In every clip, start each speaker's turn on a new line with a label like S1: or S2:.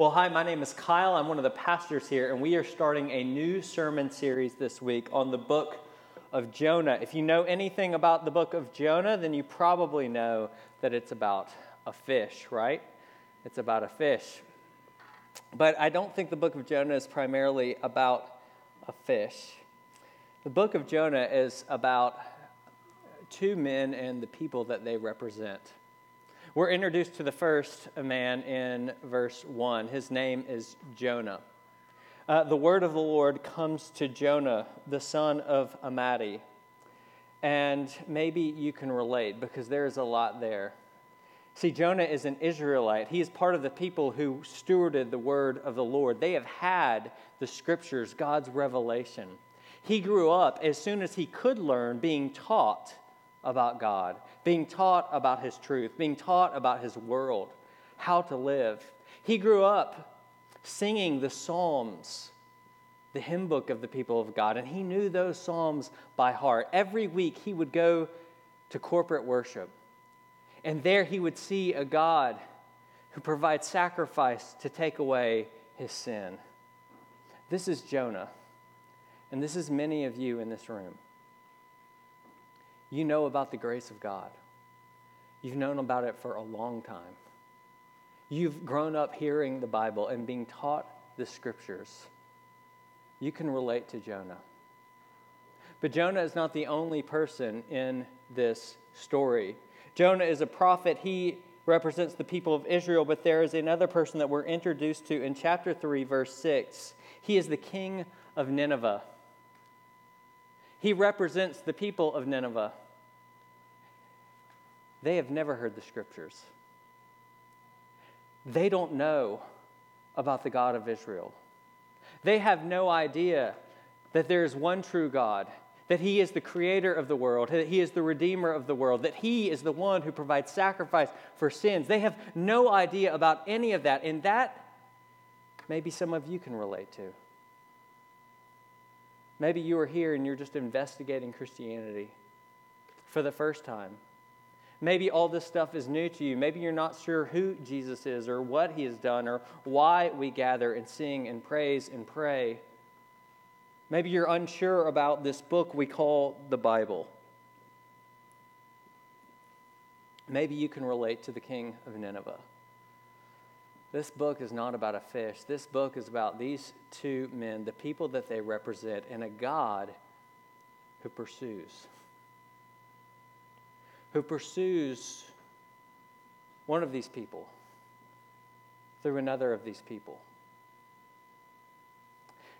S1: Well, hi, my name is Kyle. I'm one of the pastors here, and we are starting a new sermon series this week on the book of Jonah. If you know anything about the book of Jonah, then you probably know that it's about a fish, right? It's about a fish. But I don't think the book of Jonah is primarily about a fish. The book of Jonah is about two men and the people that they represent. We're introduced to the first man in verse 1. His name is Jonah. Uh, the word of the Lord comes to Jonah, the son of Amittai. And maybe you can relate because there is a lot there. See, Jonah is an Israelite. He is part of the people who stewarded the word of the Lord. They have had the scriptures, God's revelation. He grew up as soon as he could learn being taught about God, being taught about His truth, being taught about His world, how to live. He grew up singing the Psalms, the hymn book of the people of God, and he knew those Psalms by heart. Every week he would go to corporate worship, and there he would see a God who provides sacrifice to take away his sin. This is Jonah, and this is many of you in this room you know about the grace of God. You've known about it for a long time. You've grown up hearing the Bible and being taught the scriptures. You can relate to Jonah. But Jonah is not the only person in this story. Jonah is a prophet. He represents the people of Israel, but there is another person that we're introduced to in chapter 3, verse 6. He is the king of Nineveh. He represents the people of Nineveh. They have never heard the scriptures. They don't know about the God of Israel. They have no idea that there is one true God, that He is the creator of the world, that He is the redeemer of the world, that He is the one who provides sacrifice for sins. They have no idea about any of that, and that maybe some of you can relate to. Maybe you are here and you're just investigating Christianity for the first time. Maybe all this stuff is new to you. Maybe you're not sure who Jesus is or what he has done or why we gather and sing and praise and pray. Maybe you're unsure about this book we call the Bible. Maybe you can relate to the king of Nineveh. This book is not about a fish. This book is about these two men, the people that they represent, and a God who pursues who pursues one of these people through another of these people.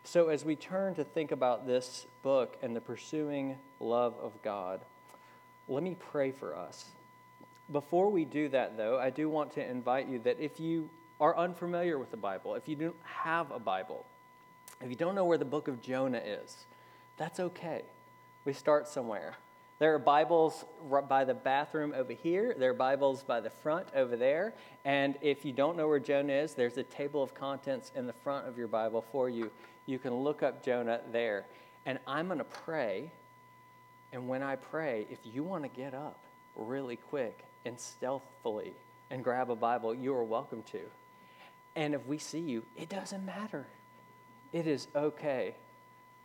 S1: So, as we turn to think about this book and the pursuing love of God, let me pray for us. Before we do that, though, I do want to invite you that if you are unfamiliar with the Bible, if you don't have a Bible, if you don't know where the book of Jonah is, that's okay. We start somewhere. There are Bibles by the bathroom over here. There are Bibles by the front over there. And if you don't know where Jonah is, there's a table of contents in the front of your Bible for you. You can look up Jonah there. And I'm going to pray. And when I pray, if you want to get up really quick and stealthily and grab a Bible, you are welcome to. And if we see you, it doesn't matter. It is okay.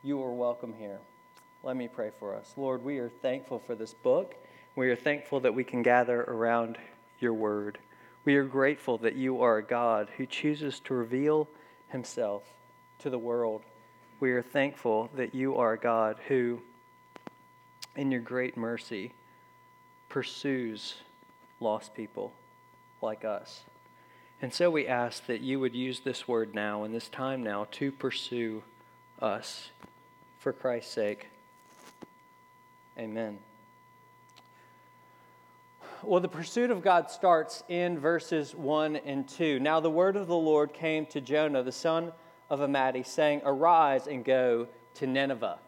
S1: You are welcome here. Let me pray for us. Lord, we are thankful for this book. We are thankful that we can gather around your word. We are grateful that you are a God who chooses to reveal himself to the world. We are thankful that you are a God who, in your great mercy, pursues lost people like us. And so we ask that you would use this word now and this time now to pursue us for Christ's sake. Amen. Well, the pursuit of God starts in verses 1 and 2. Now, the word of the Lord came to Jonah, the son of Amittai, saying, Arise and go to Nineveh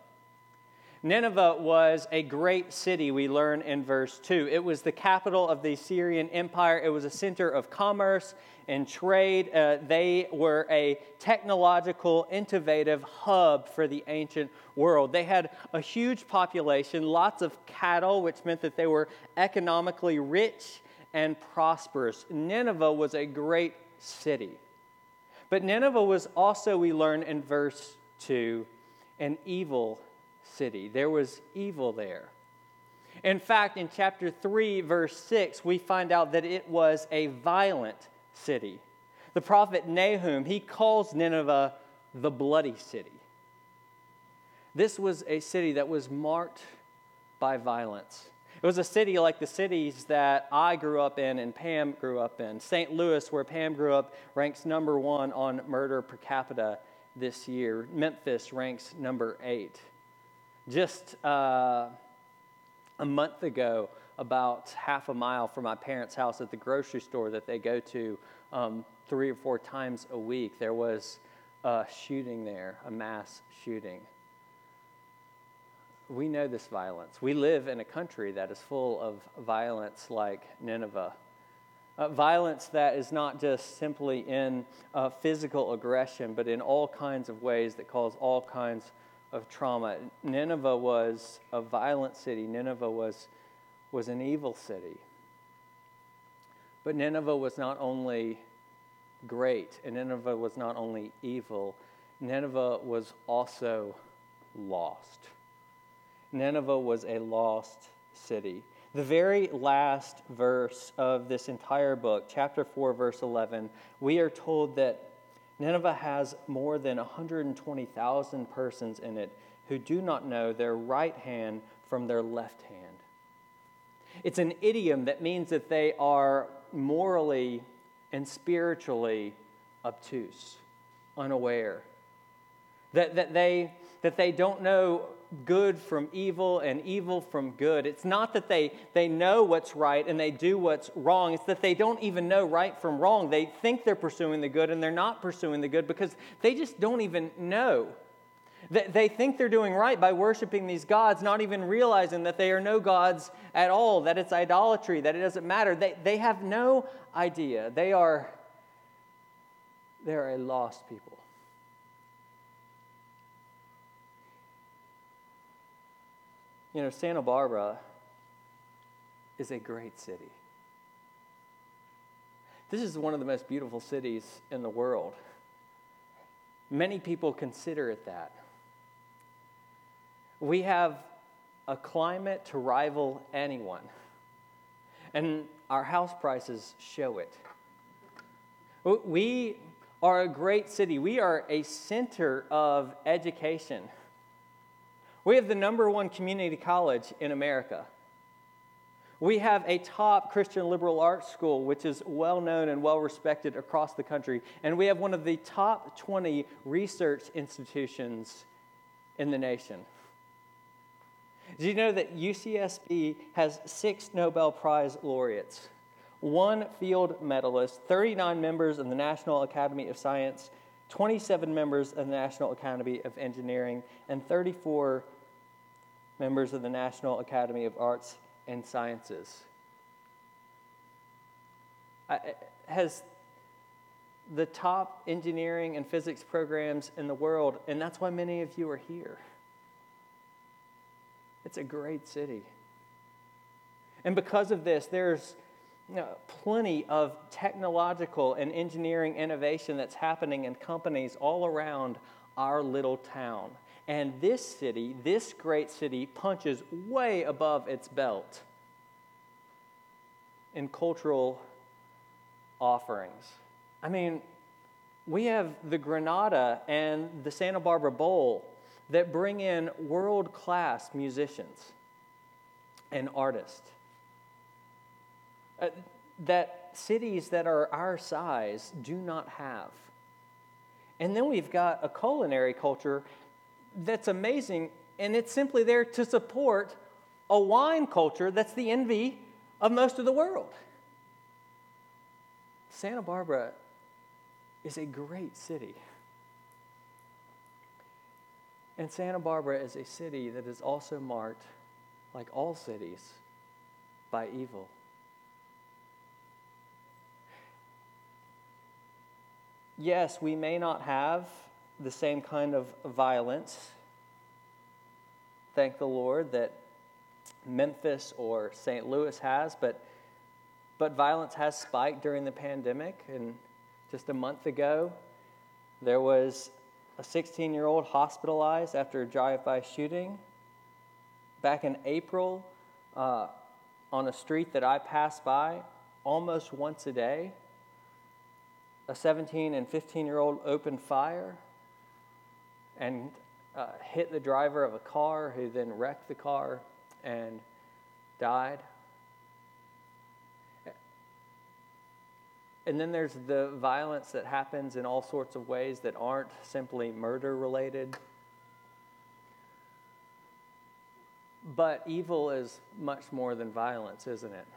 S1: Nineveh was a great city, we learn in verse 2. It was the capital of the Assyrian Empire. It was a center of commerce and trade. Uh, they were a technological, innovative hub for the ancient world. They had a huge population, lots of cattle, which meant that they were economically rich and prosperous. Nineveh was a great city. But Nineveh was also, we learn in verse 2, an evil city. There was evil there. In fact, in chapter 3, verse 6, we find out that it was a violent city. The prophet Nahum, he calls Nineveh the bloody city. This was a city that was marked by violence. It was a city like the cities that I grew up in and Pam grew up in. St. Louis, where Pam grew up, ranks number one on murder per capita this year. Memphis ranks number eight. Just uh, a month ago, about half a mile from my parents' house at the grocery store that they go to um, three or four times a week, there was a shooting there, a mass shooting. We know this violence. We live in a country that is full of violence like Nineveh. Uh, violence that is not just simply in uh, physical aggression, but in all kinds of ways that cause all kinds of trauma. Nineveh was a violent city, Nineveh was, was an evil city. But Nineveh was not only great, and Nineveh was not only evil, Nineveh was also lost. Nineveh was a lost city. The very last verse of this entire book, chapter 4, verse 11, we are told that Nineveh has more than 120,000 persons in it who do not know their right hand from their left hand. It's an idiom that means that they are morally and spiritually obtuse, unaware, that, that, they, that they don't know good from evil and evil from good. It's not that they, they know what's right and they do what's wrong. It's that they don't even know right from wrong. They think they're pursuing the good and they're not pursuing the good because they just don't even know. They think they're doing right by worshiping these gods, not even realizing that they are no gods at all, that it's idolatry, that it doesn't matter. They, they have no idea. They are, they are a lost people. You know, Santa Barbara is a great city. This is one of the most beautiful cities in the world. Many people consider it that. We have a climate to rival anyone, and our house prices show it. We are a great city, we are a center of education. We have the number one community college in America. We have a top Christian liberal arts school, which is well known and well respected across the country. And we have one of the top 20 research institutions in the nation. Did you know that UCSB has six Nobel Prize laureates, one field medalist, 39 members of the National Academy of Science, 27 members of the National Academy of Engineering, and 34 members of the National Academy of Arts and Sciences. has the top engineering and physics programs in the world, and that's why many of you are here. It's a great city. And because of this, there's you know, plenty of technological and engineering innovation that's happening in companies all around our little town. And this city, this great city, punches way above its belt in cultural offerings. I mean, we have the Granada and the Santa Barbara Bowl that bring in world class musicians and artists. Uh, that cities that are our size do not have. And then we've got a culinary culture that's amazing, and it's simply there to support a wine culture that's the envy of most of the world. Santa Barbara is a great city. And Santa Barbara is a city that is also marked, like all cities, by evil. Yes, we may not have the same kind of violence. Thank the Lord that Memphis or St. Louis has, but, but violence has spiked during the pandemic. And just a month ago, There was a 16 year old hospitalized after a drive by shooting. Back in April, uh, on a street that I pass by almost once a day, a 17 and 15 year old opened fire and uh, hit the driver of a car who then wrecked the car and died. And then there's the violence that happens in all sorts of ways that aren't simply murder related. But evil is much more than violence, isn't it?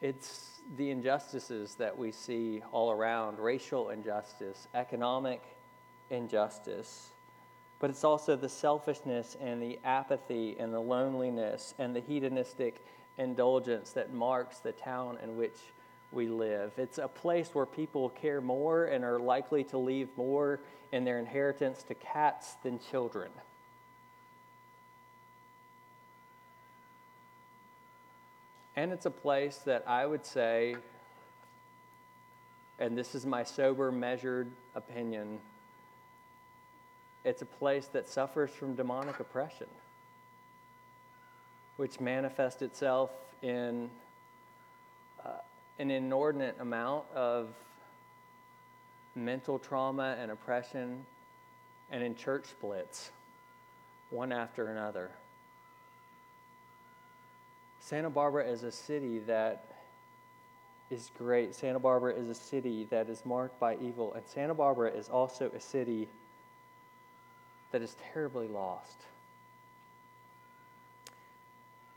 S1: It's the injustices that we see all around racial injustice, economic injustice. But it's also the selfishness and the apathy and the loneliness and the hedonistic indulgence that marks the town in which we live. It's a place where people care more and are likely to leave more in their inheritance to cats than children. And it's a place that I would say, and this is my sober, measured opinion, it's a place that suffers from demonic oppression, which manifests itself in uh, an inordinate amount of mental trauma and oppression, and in church splits, one after another. Santa Barbara is a city that is great. Santa Barbara is a city that is marked by evil, and Santa Barbara is also a city that is terribly lost.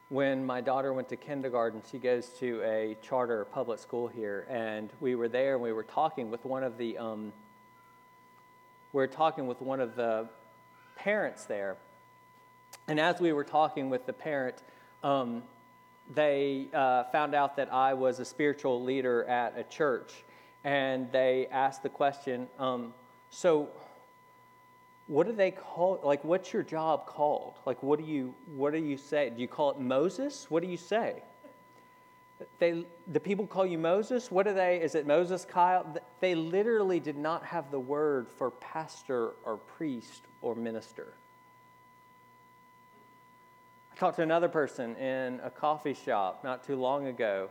S1: When my daughter went to kindergarten, she goes to a charter public school here, and we were there and we were talking with one of the um, we were talking with one of the parents there, and as we were talking with the parent, um, they uh, found out that I was a spiritual leader at a church, and they asked the question, um, so what do they call like what's your job called? Like what do you what do you say? Do you call it moses? What do you say? They the people call you moses? What do they is it moses kyle? They literally did not have the word for pastor or priest or minister. I talked to another person in a coffee shop not too long ago.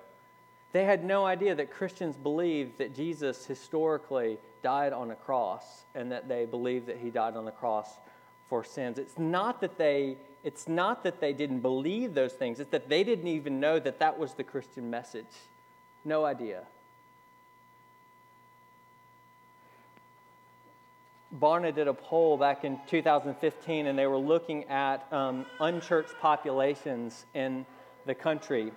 S1: They had no idea that Christians believed that Jesus historically died on a cross and that they believed that he died on the cross for sins. It's not that they it's not that they didn't believe those things, it's that they didn't even know that that was the Christian message. No idea. Barna did a poll back in 2015, and they were looking at um, unchurched populations in the country.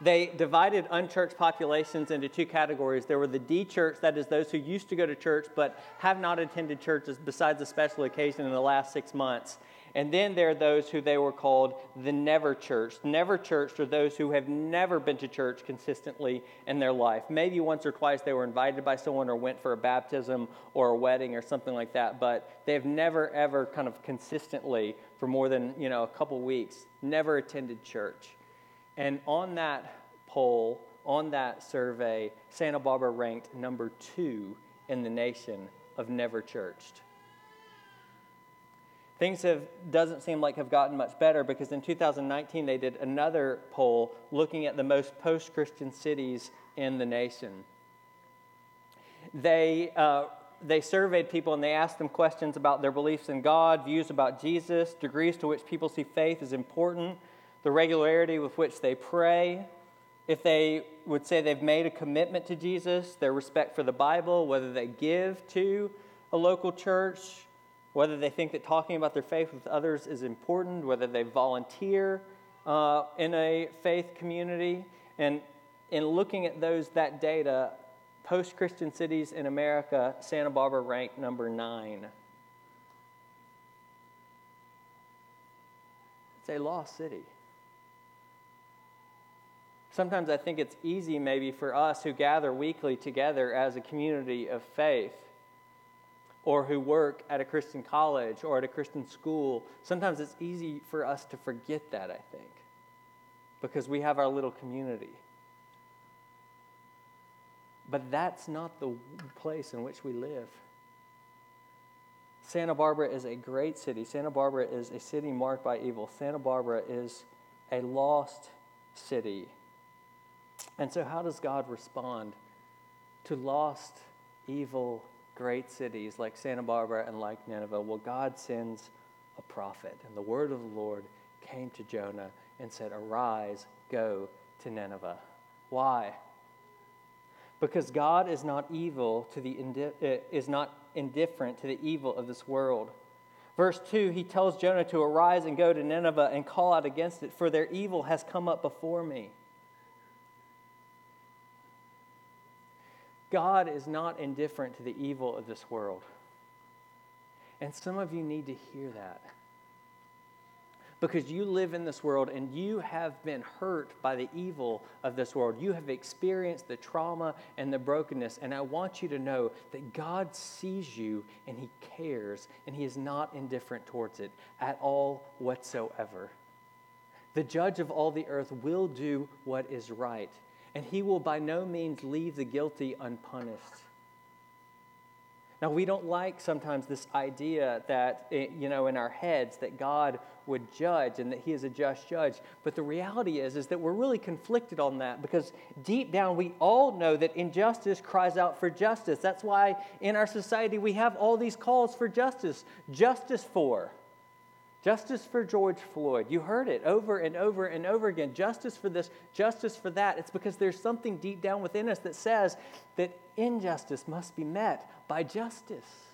S1: They divided unchurched populations into two categories. There were the D church, that is, those who used to go to church but have not attended churches besides a special occasion in the last six months. And then there are those who they were called the never church. Never church are those who have never been to church consistently in their life. Maybe once or twice they were invited by someone or went for a baptism or a wedding or something like that, but they have never ever kind of consistently for more than, you know, a couple weeks never attended church. And on that poll, on that survey, Santa Barbara ranked number 2 in the nation of never churched. Things have doesn't seem like have gotten much better because in 2019 they did another poll looking at the most post-Christian cities in the nation. They uh, they surveyed people and they asked them questions about their beliefs in God, views about Jesus, degrees to which people see faith is important, the regularity with which they pray, if they would say they've made a commitment to Jesus, their respect for the Bible, whether they give to a local church, whether they think that talking about their faith with others is important, whether they volunteer uh, in a faith community. And in looking at those that data, post Christian cities in America, Santa Barbara ranked number nine. It's a lost city. Sometimes I think it's easy, maybe, for us who gather weekly together as a community of faith or who work at a Christian college or at a Christian school, sometimes it's easy for us to forget that, I think, because we have our little community. But that's not the place in which we live. Santa Barbara is a great city. Santa Barbara is a city marked by evil. Santa Barbara is a lost city. And so, how does God respond to lost, evil, great cities like Santa Barbara and like Nineveh? Well, God sends a prophet. And the word of the Lord came to Jonah and said, Arise, go to Nineveh. Why? Because God is not evil to the uh, is not indifferent to the evil of this world. Verse 2, he tells Jonah to arise and go to Nineveh and call out against it, for their evil has come up before me. God is not indifferent to the evil of this world. And some of you need to hear that because you live in this world and you have been hurt by the evil of this world. You have experienced the trauma and the brokenness. And I want you to know that God sees you and He cares and He is not indifferent towards it at all whatsoever. The judge of all the earth will do what is right, and He will by no means leave the guilty unpunished. Now, we don't like sometimes this idea that, eh, you know, in our heads that God would judge and that he is a just judge. But the reality is, is that we're really conflicted on that because deep down we all know that injustice cries out for justice. That's why in our society we have all these calls for justice. Justice for. Justice for George Floyd. You heard it over and over and over again. Justice for this, justice for that. It's because there's something deep down within us that says that injustice must be met by justice.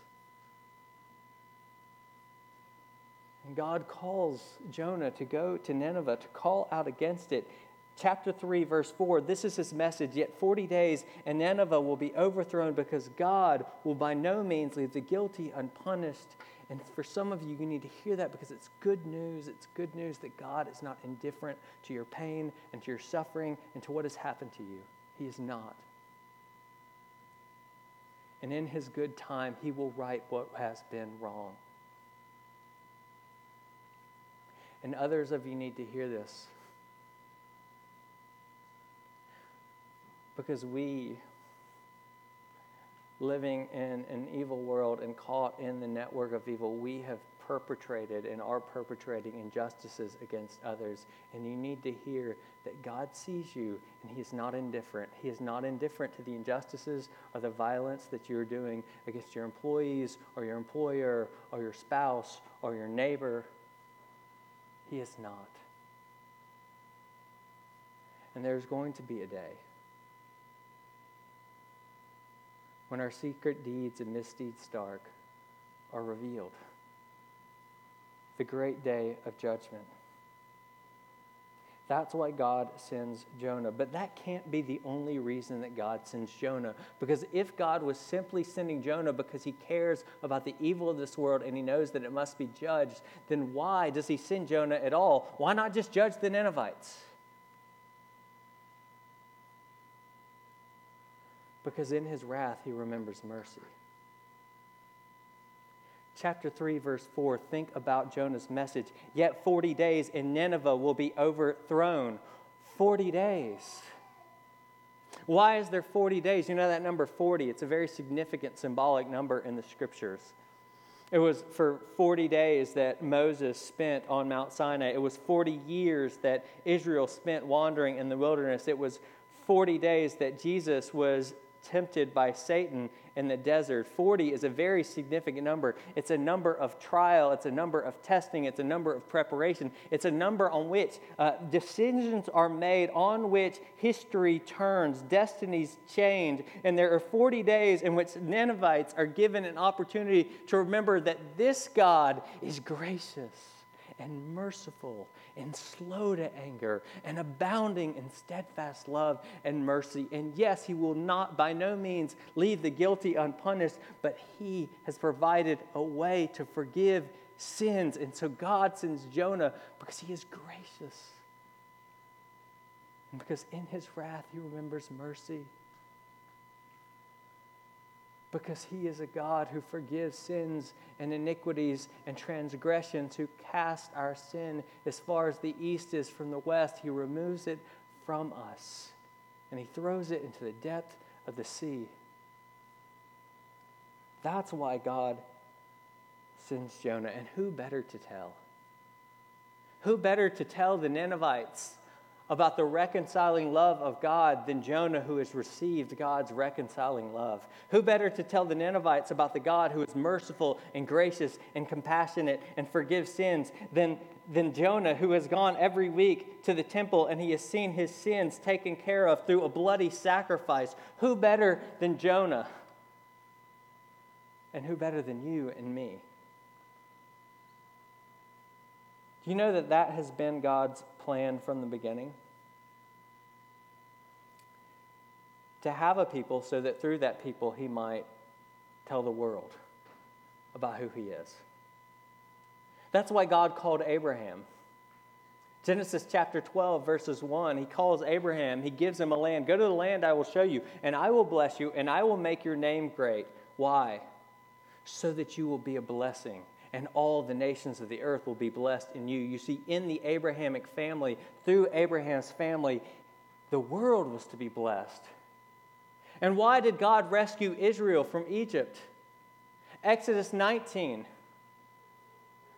S1: And God calls Jonah to go to Nineveh to call out against it. Chapter 3, verse 4 this is his message. Yet 40 days, and Nineveh will be overthrown because God will by no means leave the guilty unpunished and for some of you, you need to hear that because it's good news. It's good news that God is not indifferent to your pain and to your suffering and to what has happened to you. He is not. And in His good time, He will right what has been wrong. And others of you need to hear this. Because we living in an evil world and caught in the network of evil, we have perpetrated and are perpetrating injustices against others. And you need to hear that God sees you and He is not indifferent. He is not indifferent to the injustices or the violence that you're doing against your employees or your employer or your spouse or your neighbor. He is not. And there's going to be a day when our secret deeds and misdeeds dark are revealed. The great day of judgment. That's why God sends Jonah. But that can't be the only reason that God sends Jonah. Because if God was simply sending Jonah because he cares about the evil of this world and he knows that it must be judged, then why does he send Jonah at all? Why not just judge the Ninevites? Because in his wrath he remembers mercy. Chapter 3, verse 4 think about Jonah's message. Yet 40 days and Nineveh will be overthrown. 40 days. Why is there 40 days? You know that number 40, it's a very significant symbolic number in the scriptures. It was for 40 days that Moses spent on Mount Sinai. It was 40 years that Israel spent wandering in the wilderness. It was 40 days that Jesus was tempted by Satan in the desert. 40 is a very significant number. It's a number of trial, it's a number of testing, it's a number of preparation, it's a number on which uh, decisions are made, on which history turns, destinies change. And there are 40 days in which Ninevites are given an opportunity to remember that this God is gracious and merciful and slow to anger and abounding in steadfast love and mercy. And yes, he will not by no means leave the guilty unpunished, but he has provided a way to forgive sins. And so God sends Jonah because he is gracious. And because in his wrath he remembers mercy because he is a God who forgives sins and iniquities and transgressions, who casts our sin as far as the east is from the west. He removes it from us and he throws it into the depth of the sea. That's why God sends Jonah. And who better to tell? Who better to tell the Ninevites about the reconciling love of God than Jonah, who has received God's reconciling love? Who better to tell the Ninevites about the God who is merciful and gracious and compassionate and forgives sins than, than Jonah, who has gone every week to the temple and he has seen his sins taken care of through a bloody sacrifice? Who better than Jonah? And who better than you and me? Do you know that that has been God's plan from the beginning? To have a people so that through that people he might tell the world about who he is. That's why God called Abraham. Genesis chapter 12, verses 1, he calls Abraham, he gives him a land. Go to the land I will show you, and I will bless you, and I will make your name great. Why? So that you will be a blessing and all the nations of the earth will be blessed in you. You see, in the Abrahamic family, through Abraham's family, the world was to be blessed. And why did God rescue Israel from Egypt? Exodus 19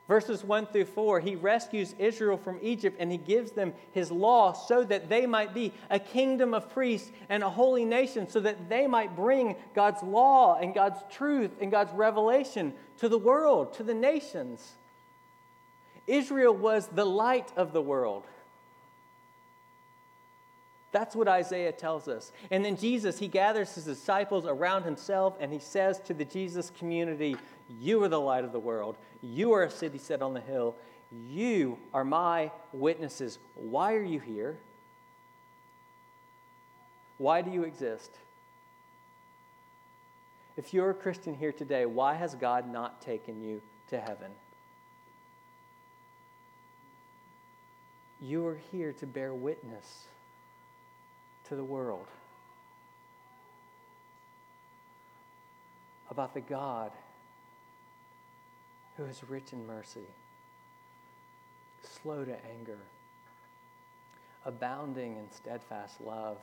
S1: verses 1 through 4, he rescues Israel from Egypt and he gives them his law so that they might be a kingdom of priests and a holy nation, so that they might bring God's law and God's truth and God's revelation to the world, to the nations. Israel was the light of the world. That's what Isaiah tells us. And then Jesus, he gathers his disciples around himself and he says to the Jesus community, You are the light of the world. You are a city set on the hill. You are my witnesses. Why are you here? Why do you exist? If you're a Christian here today, why has God not taken you to heaven? You are here to bear witness to the world about the God who is rich in mercy, slow to anger, abounding in steadfast love,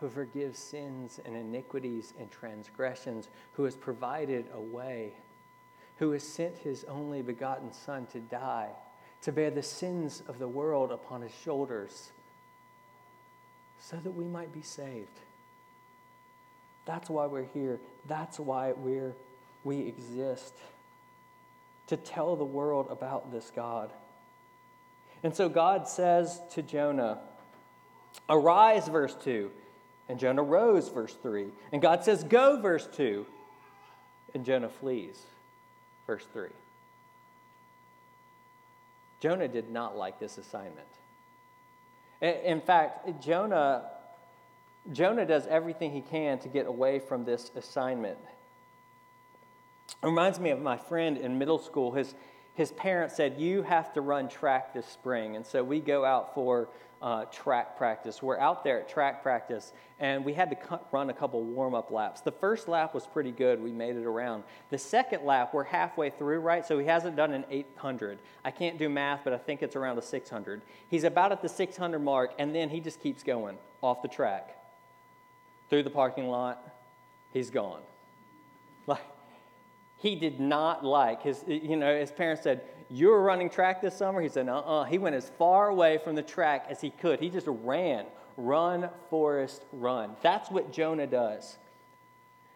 S1: who forgives sins and iniquities and transgressions, who has provided a way, who has sent his only begotten Son to die, to bear the sins of the world upon his shoulders so that we might be saved. That's why we're here. That's why we're, we exist. To tell the world about this God. And so God says to Jonah, Arise, verse 2. And Jonah rose, verse 3. And God says, Go, verse 2. And Jonah flees, verse 3. Jonah did not like this assignment. In fact, Jonah, Jonah does everything he can to get away from this assignment. It reminds me of my friend in middle school. His, his parents said, You have to run track this spring. And so we go out for uh, track practice. We're out there at track practice, and we had to run a couple warm up laps. The first lap was pretty good. We made it around. The second lap, we're halfway through, right? So he hasn't done an 800. I can't do math, but I think it's around a 600. He's about at the 600 mark, and then he just keeps going off the track. Through the parking lot, he's gone. Like, he did not like his, you know, his parents said, You were running track this summer? He said, Uh uh-uh. uh He went as far away from the track as he could. He just ran. Run, Forrest, run. That's what Jonah does.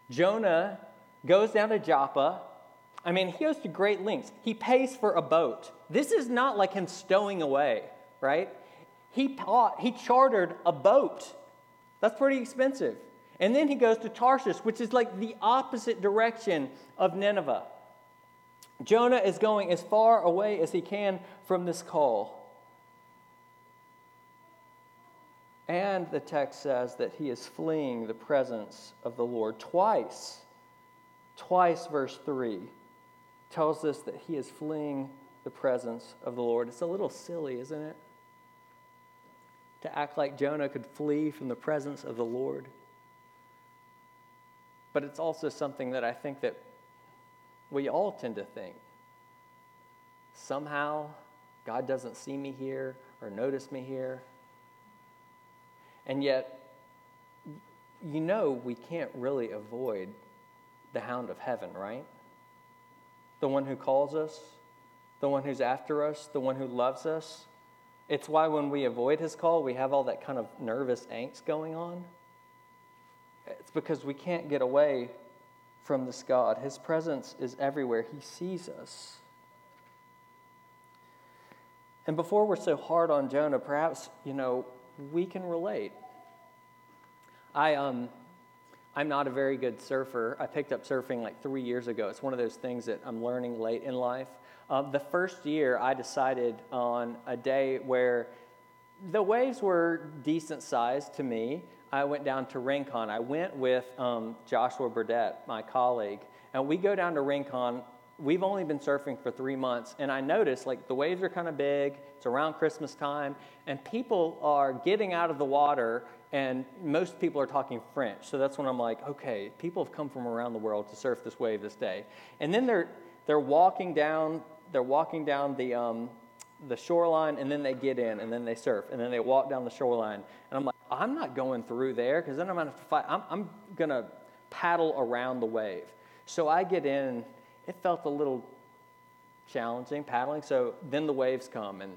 S1: Jonah goes down to Joppa. I mean, he goes to great lengths. He pays for a boat. This is not like him stowing away, right? He, he chartered a boat. That's pretty expensive. And then he goes to Tarshish, which is like the opposite direction of Nineveh. Jonah is going as far away as he can from this call. And the text says that he is fleeing the presence of the Lord. Twice, twice, verse 3 tells us that he is fleeing the presence of the Lord. It's a little silly, isn't it? To act like Jonah could flee from the presence of the Lord. But it's also something that I think that we all tend to think. Somehow, God doesn't see me here or notice me here. And yet, you know we can't really avoid the hound of heaven, right? The one who calls us, the one who's after us, the one who loves us. It's why when we avoid his call, we have all that kind of nervous angst going on. It's because we can't get away from this God. His presence is everywhere, He sees us. And before we're so hard on Jonah, perhaps, you know, we can relate. I, um, I'm not a very good surfer. I picked up surfing like three years ago. It's one of those things that I'm learning late in life. Uh, the first year, I decided on a day where the waves were decent sized to me. I went down to Rincon. I went with um, Joshua Burdett, my colleague, and we go down to Rincon. We've only been surfing for three months, and I noticed like the waves are kind of big. It's around Christmas time, and people are getting out of the water, and most people are talking French. So that's when I'm like, okay, people have come from around the world to surf this wave this day. And then they're they're walking down. They're walking down the um, the shoreline and then they get in and then they surf and then they walk down the shoreline. And I'm like, I'm not going through there because then I'm going to fight. I'm, I'm going to paddle around the wave. So I get in. It felt a little challenging paddling. So then the waves come and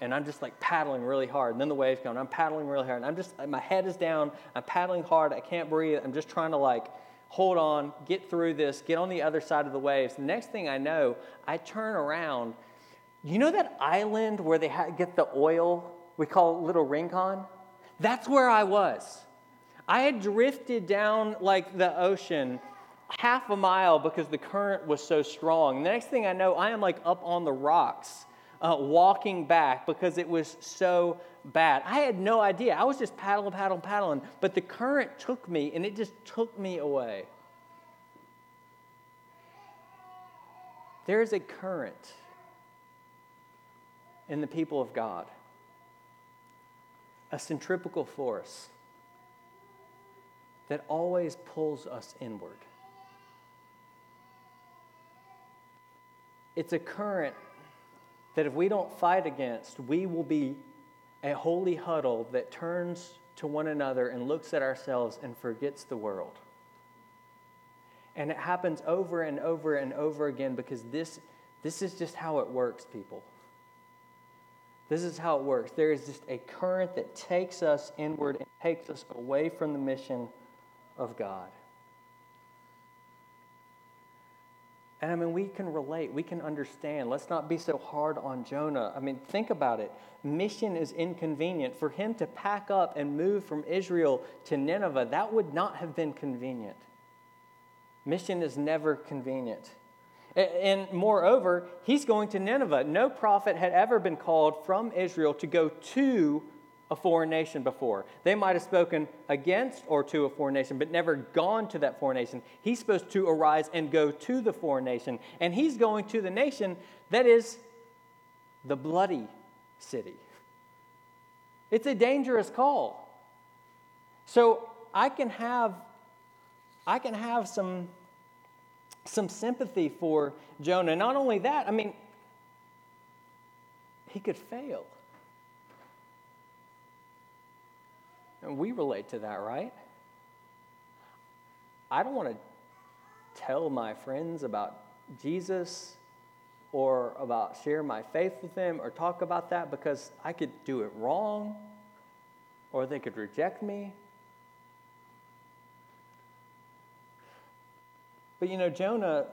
S1: and I'm just like paddling really hard. And then the waves come. And I'm paddling really hard. And I'm just my head is down. I'm paddling hard. I can't breathe. I'm just trying to like hold on, get through this, get on the other side of the waves. The next thing I know, I turn around you know that island where they get the oil? We call it Little Rincon? That's where I was. I had drifted down like the ocean half a mile because the current was so strong. The next thing I know, I am like up on the rocks uh, walking back because it was so bad. I had no idea. I was just paddling, paddling, paddling, but the current took me and it just took me away. There is a current in the people of God. A centripetal force that always pulls us inward. It's a current that if we don't fight against, we will be a holy huddle that turns to one another and looks at ourselves and forgets the world. And it happens over and over and over again because this, this is just how it works, people. This is how it works. There is just a current that takes us inward and takes us away from the mission of God. And I mean, we can relate, we can understand. Let's not be so hard on Jonah. I mean, think about it. Mission is inconvenient. For him to pack up and move from Israel to Nineveh, that would not have been convenient. Mission is never convenient. And moreover, he's going to Nineveh. No prophet had ever been called from Israel to go to a foreign nation before. They might have spoken against or to a foreign nation, but never gone to that foreign nation. He's supposed to arise and go to the foreign nation. And he's going to the nation that is the bloody city. It's a dangerous call. So I can have I can have some some sympathy for Jonah. Not only that, I mean, he could fail. And we relate to that, right? I don't want to tell my friends about Jesus or about share my faith with them or talk about that because I could do it wrong or they could reject me But you know, Jonah,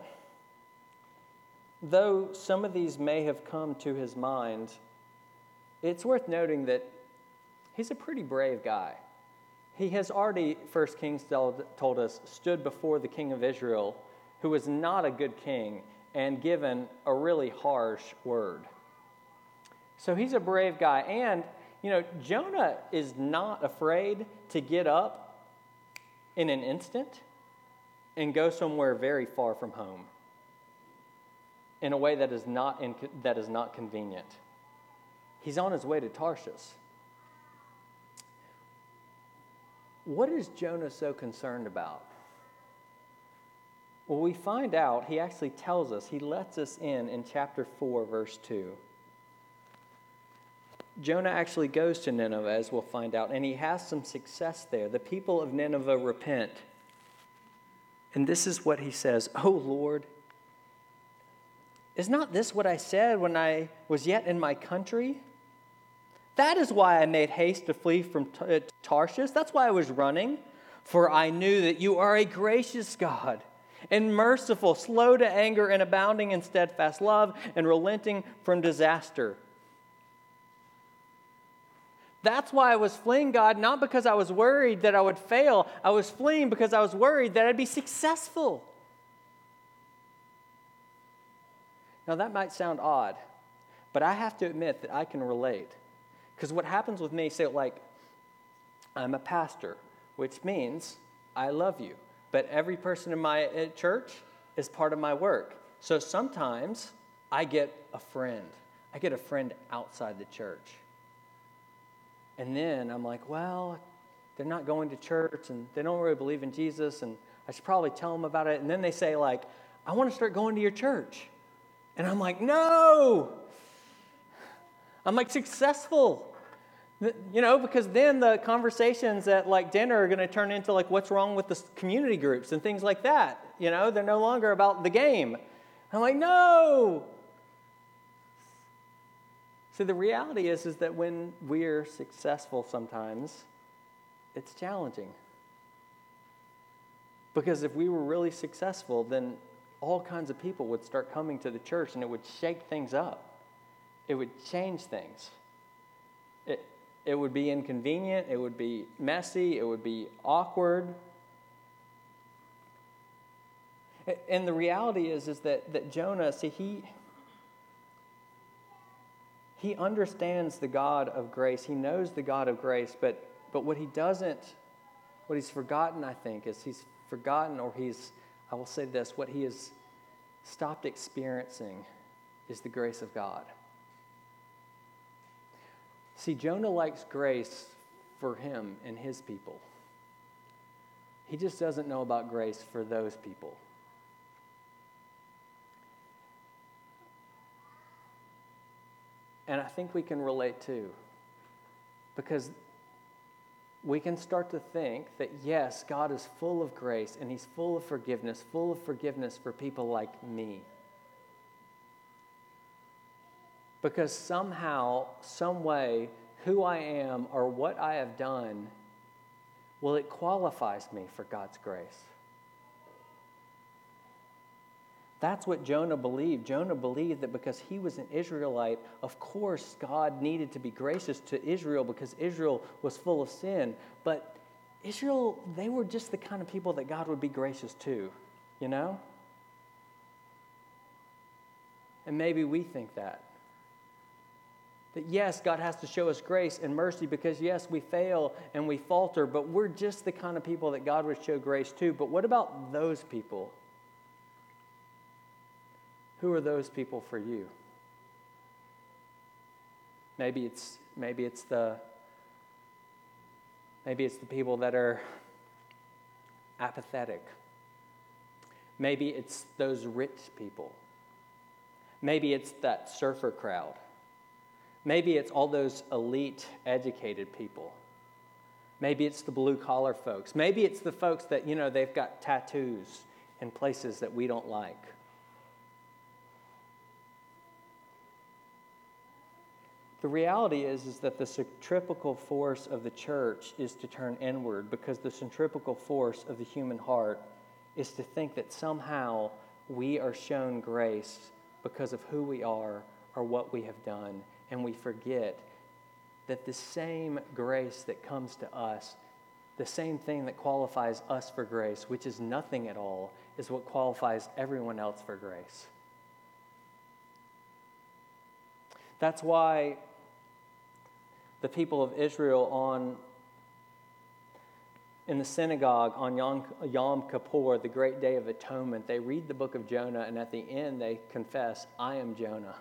S1: though some of these may have come to his mind, it's worth noting that he's a pretty brave guy. He has already, First Kings told us, stood before the king of Israel, who was not a good king, and given a really harsh word. So he's a brave guy. And, you know, Jonah is not afraid to get up in an instant and go somewhere very far from home in a way that is not, in, that is not convenient. He's on his way to Tarshish. What is Jonah so concerned about? Well, we find out, he actually tells us, he lets us in in chapter 4, verse 2. Jonah actually goes to Nineveh, as we'll find out, and he has some success there. The people of Nineveh repent. And this is what he says Oh Lord, is not this what I said when I was yet in my country? That is why I made haste to flee from uh, Tarshish. That's why I was running. For I knew that you are a gracious God and merciful, slow to anger, and abounding in steadfast love, and relenting from disaster. That's why I was fleeing God, not because I was worried that I would fail. I was fleeing because I was worried that I'd be successful. Now, that might sound odd, but I have to admit that I can relate. Because what happens with me, say, like, I'm a pastor, which means I love you. But every person in my uh, church is part of my work. So sometimes I get a friend. I get a friend outside the church. And then I'm like, well, they're not going to church and they don't really believe in Jesus and I should probably tell them about it. And then they say, like, I want to start going to your church. And I'm like, no. I'm like successful. You know, because then the conversations at like dinner are going to turn into like what's wrong with the community groups and things like that. You know, they're no longer about the game. I'm like, no. See, the reality is, is that when we're successful sometimes, it's challenging. Because if we were really successful, then all kinds of people would start coming to the church and it would shake things up. It would change things. It, it would be inconvenient, it would be messy, it would be awkward. And the reality is, is that, that Jonah, see, he, he understands the God of grace. He knows the God of grace, but, but what he doesn't, what he's forgotten, I think, is he's forgotten or he's, I will say this, what he has stopped experiencing is the grace of God. See, Jonah likes grace for him and his people. He just doesn't know about grace for those people. And I think we can relate too. Because we can start to think that yes, God is full of grace and He's full of forgiveness, full of forgiveness for people like me. Because somehow, some way, who I am or what I have done, well, it qualifies me for God's grace. That's what Jonah believed. Jonah believed that because he was an Israelite, of course, God needed to be gracious to Israel because Israel was full of sin. But Israel, they were just the kind of people that God would be gracious to, you know? And maybe we think that. That yes, God has to show us grace and mercy because yes, we fail and we falter, but we're just the kind of people that God would show grace to. But what about those people? Who are those people for you? Maybe it's maybe it's the maybe it's the people that are apathetic. Maybe it's those rich people. Maybe it's that surfer crowd. Maybe it's all those elite, educated people. Maybe it's the blue collar folks. Maybe it's the folks that, you know, they've got tattoos in places that we don't like. The reality is, is that the centripetal force of the church is to turn inward because the centripetal force of the human heart is to think that somehow we are shown grace because of who we are or what we have done and we forget that the same grace that comes to us, the same thing that qualifies us for grace, which is nothing at all, is what qualifies everyone else for grace. That's why the people of Israel on in the synagogue on Yom, Yom Kippur, the great day of atonement, they read the book of Jonah, and at the end they confess, I am Jonah.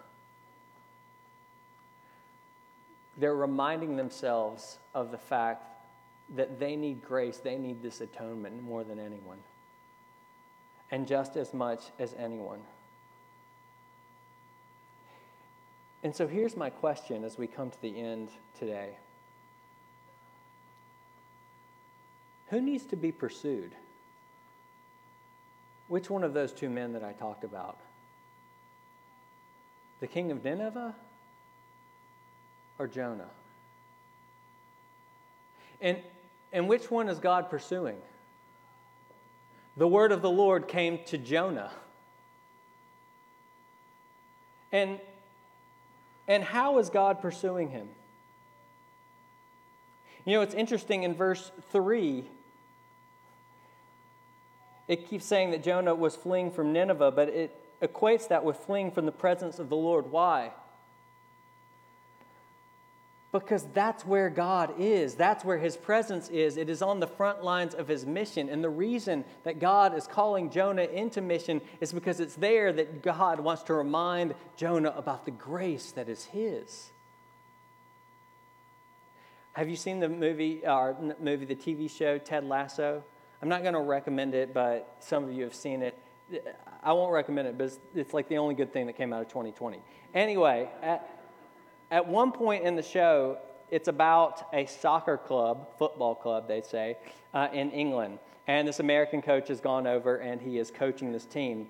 S1: they're reminding themselves of the fact that they need grace, they need this atonement more than anyone, and just as much as anyone. And so here's my question as we come to the end today Who needs to be pursued? Which one of those two men that I talked about? The king of Nineveh or Jonah? And, and which one is God pursuing? The word of the Lord came to Jonah. And, and how is God pursuing him? You know, it's interesting in verse 3, it keeps saying that Jonah was fleeing from Nineveh, but it equates that with fleeing from the presence of the Lord. Why? Because that's where God is. That's where His presence is. It is on the front lines of His mission. And the reason that God is calling Jonah into mission is because it's there that God wants to remind Jonah about the grace that is His. Have you seen the movie, uh, or movie, the TV show Ted Lasso? I'm not going to recommend it, but some of you have seen it. I won't recommend it, but it's, it's like the only good thing that came out of 2020. Anyway, at, at one point in the show, it's about a soccer club, football club, they say, uh, in England. And this American coach has gone over and he is coaching this team.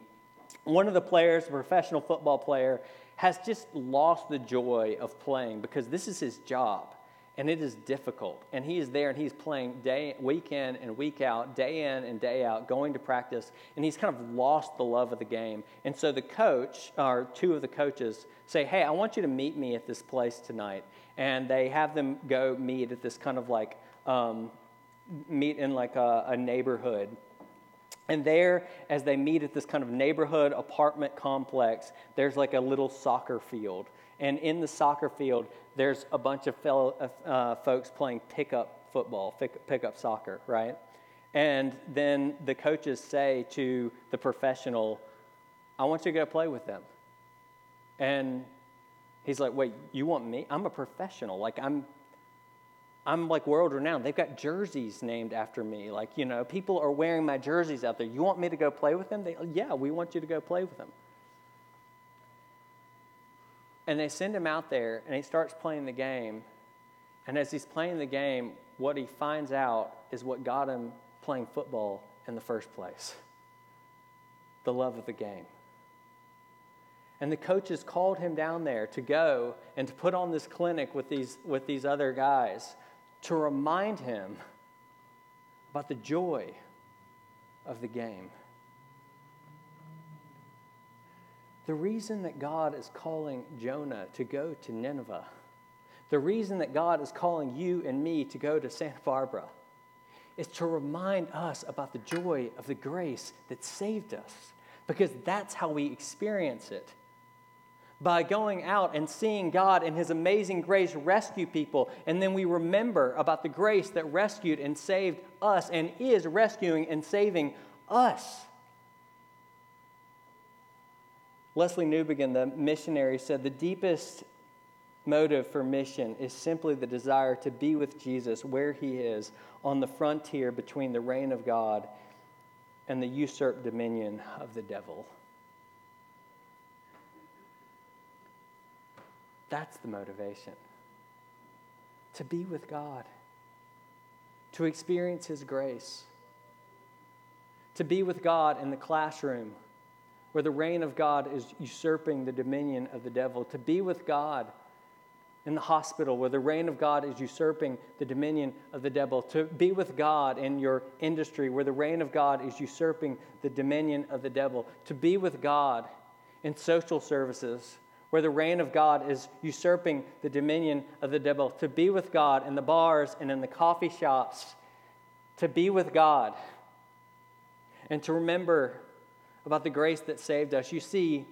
S1: One of the players, a professional football player, has just lost the joy of playing because this is his job and it is difficult. And he is there and he's playing day week in and week out, day in and day out, going to practice, and he's kind of lost the love of the game. And so the coach, or two of the coaches, say, "Hey, I want you to meet me at this place tonight." And they have them go meet at this kind of like um, meet in like a, a neighborhood. And there, as they meet at this kind of neighborhood apartment complex, there's like a little soccer field. And in the soccer field, there's a bunch of fellow uh, folks playing pickup football, pick, pickup soccer, right? And then the coaches say to the professional, I want you to go play with them. And he's like, Wait, you want me? I'm a professional. Like, I'm. I'm like world renowned. They've got jerseys named after me. Like, you know, people are wearing my jerseys out there. You want me to go play with them? They, yeah, we want you to go play with them. And they send him out there, and he starts playing the game. And as he's playing the game, what he finds out is what got him playing football in the first place the love of the game. And the coaches called him down there to go and to put on this clinic with these, with these other guys to remind him about the joy of the game. The reason that God is calling Jonah to go to Nineveh, the reason that God is calling you and me to go to Santa Barbara, is to remind us about the joy of the grace that saved us, because that's how we experience it. By going out and seeing God and His amazing grace rescue people, and then we remember about the grace that rescued and saved us and is rescuing and saving us. Lesslie Newbigin, the missionary, said the deepest motive for mission is simply the desire to be with Jesus where he is on the frontier between the reign of God and the usurped dominion of the devil. That's the motivation. To be with God, to experience His grace, to be with God in the classroom where the reign of God is usurping the dominion of the devil, to be with God in the hospital where the reign of God is usurping the dominion of the devil, to be with God in your industry where the reign of God is usurping the dominion of the devil, to be with God in social services where the reign of God is usurping the dominion of the devil, to be with God in the bars and in the coffee shops, to be with God, and to remember about the grace that saved us. You see,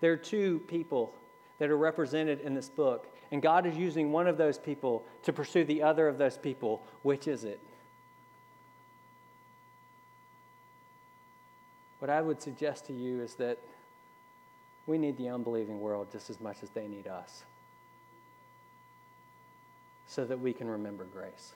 S1: there are two people that are represented in this book, and God is using one of those people to pursue the other of those people. Which is it? What I would suggest to you is that we need the unbelieving world just as much as they need us so that we can remember grace.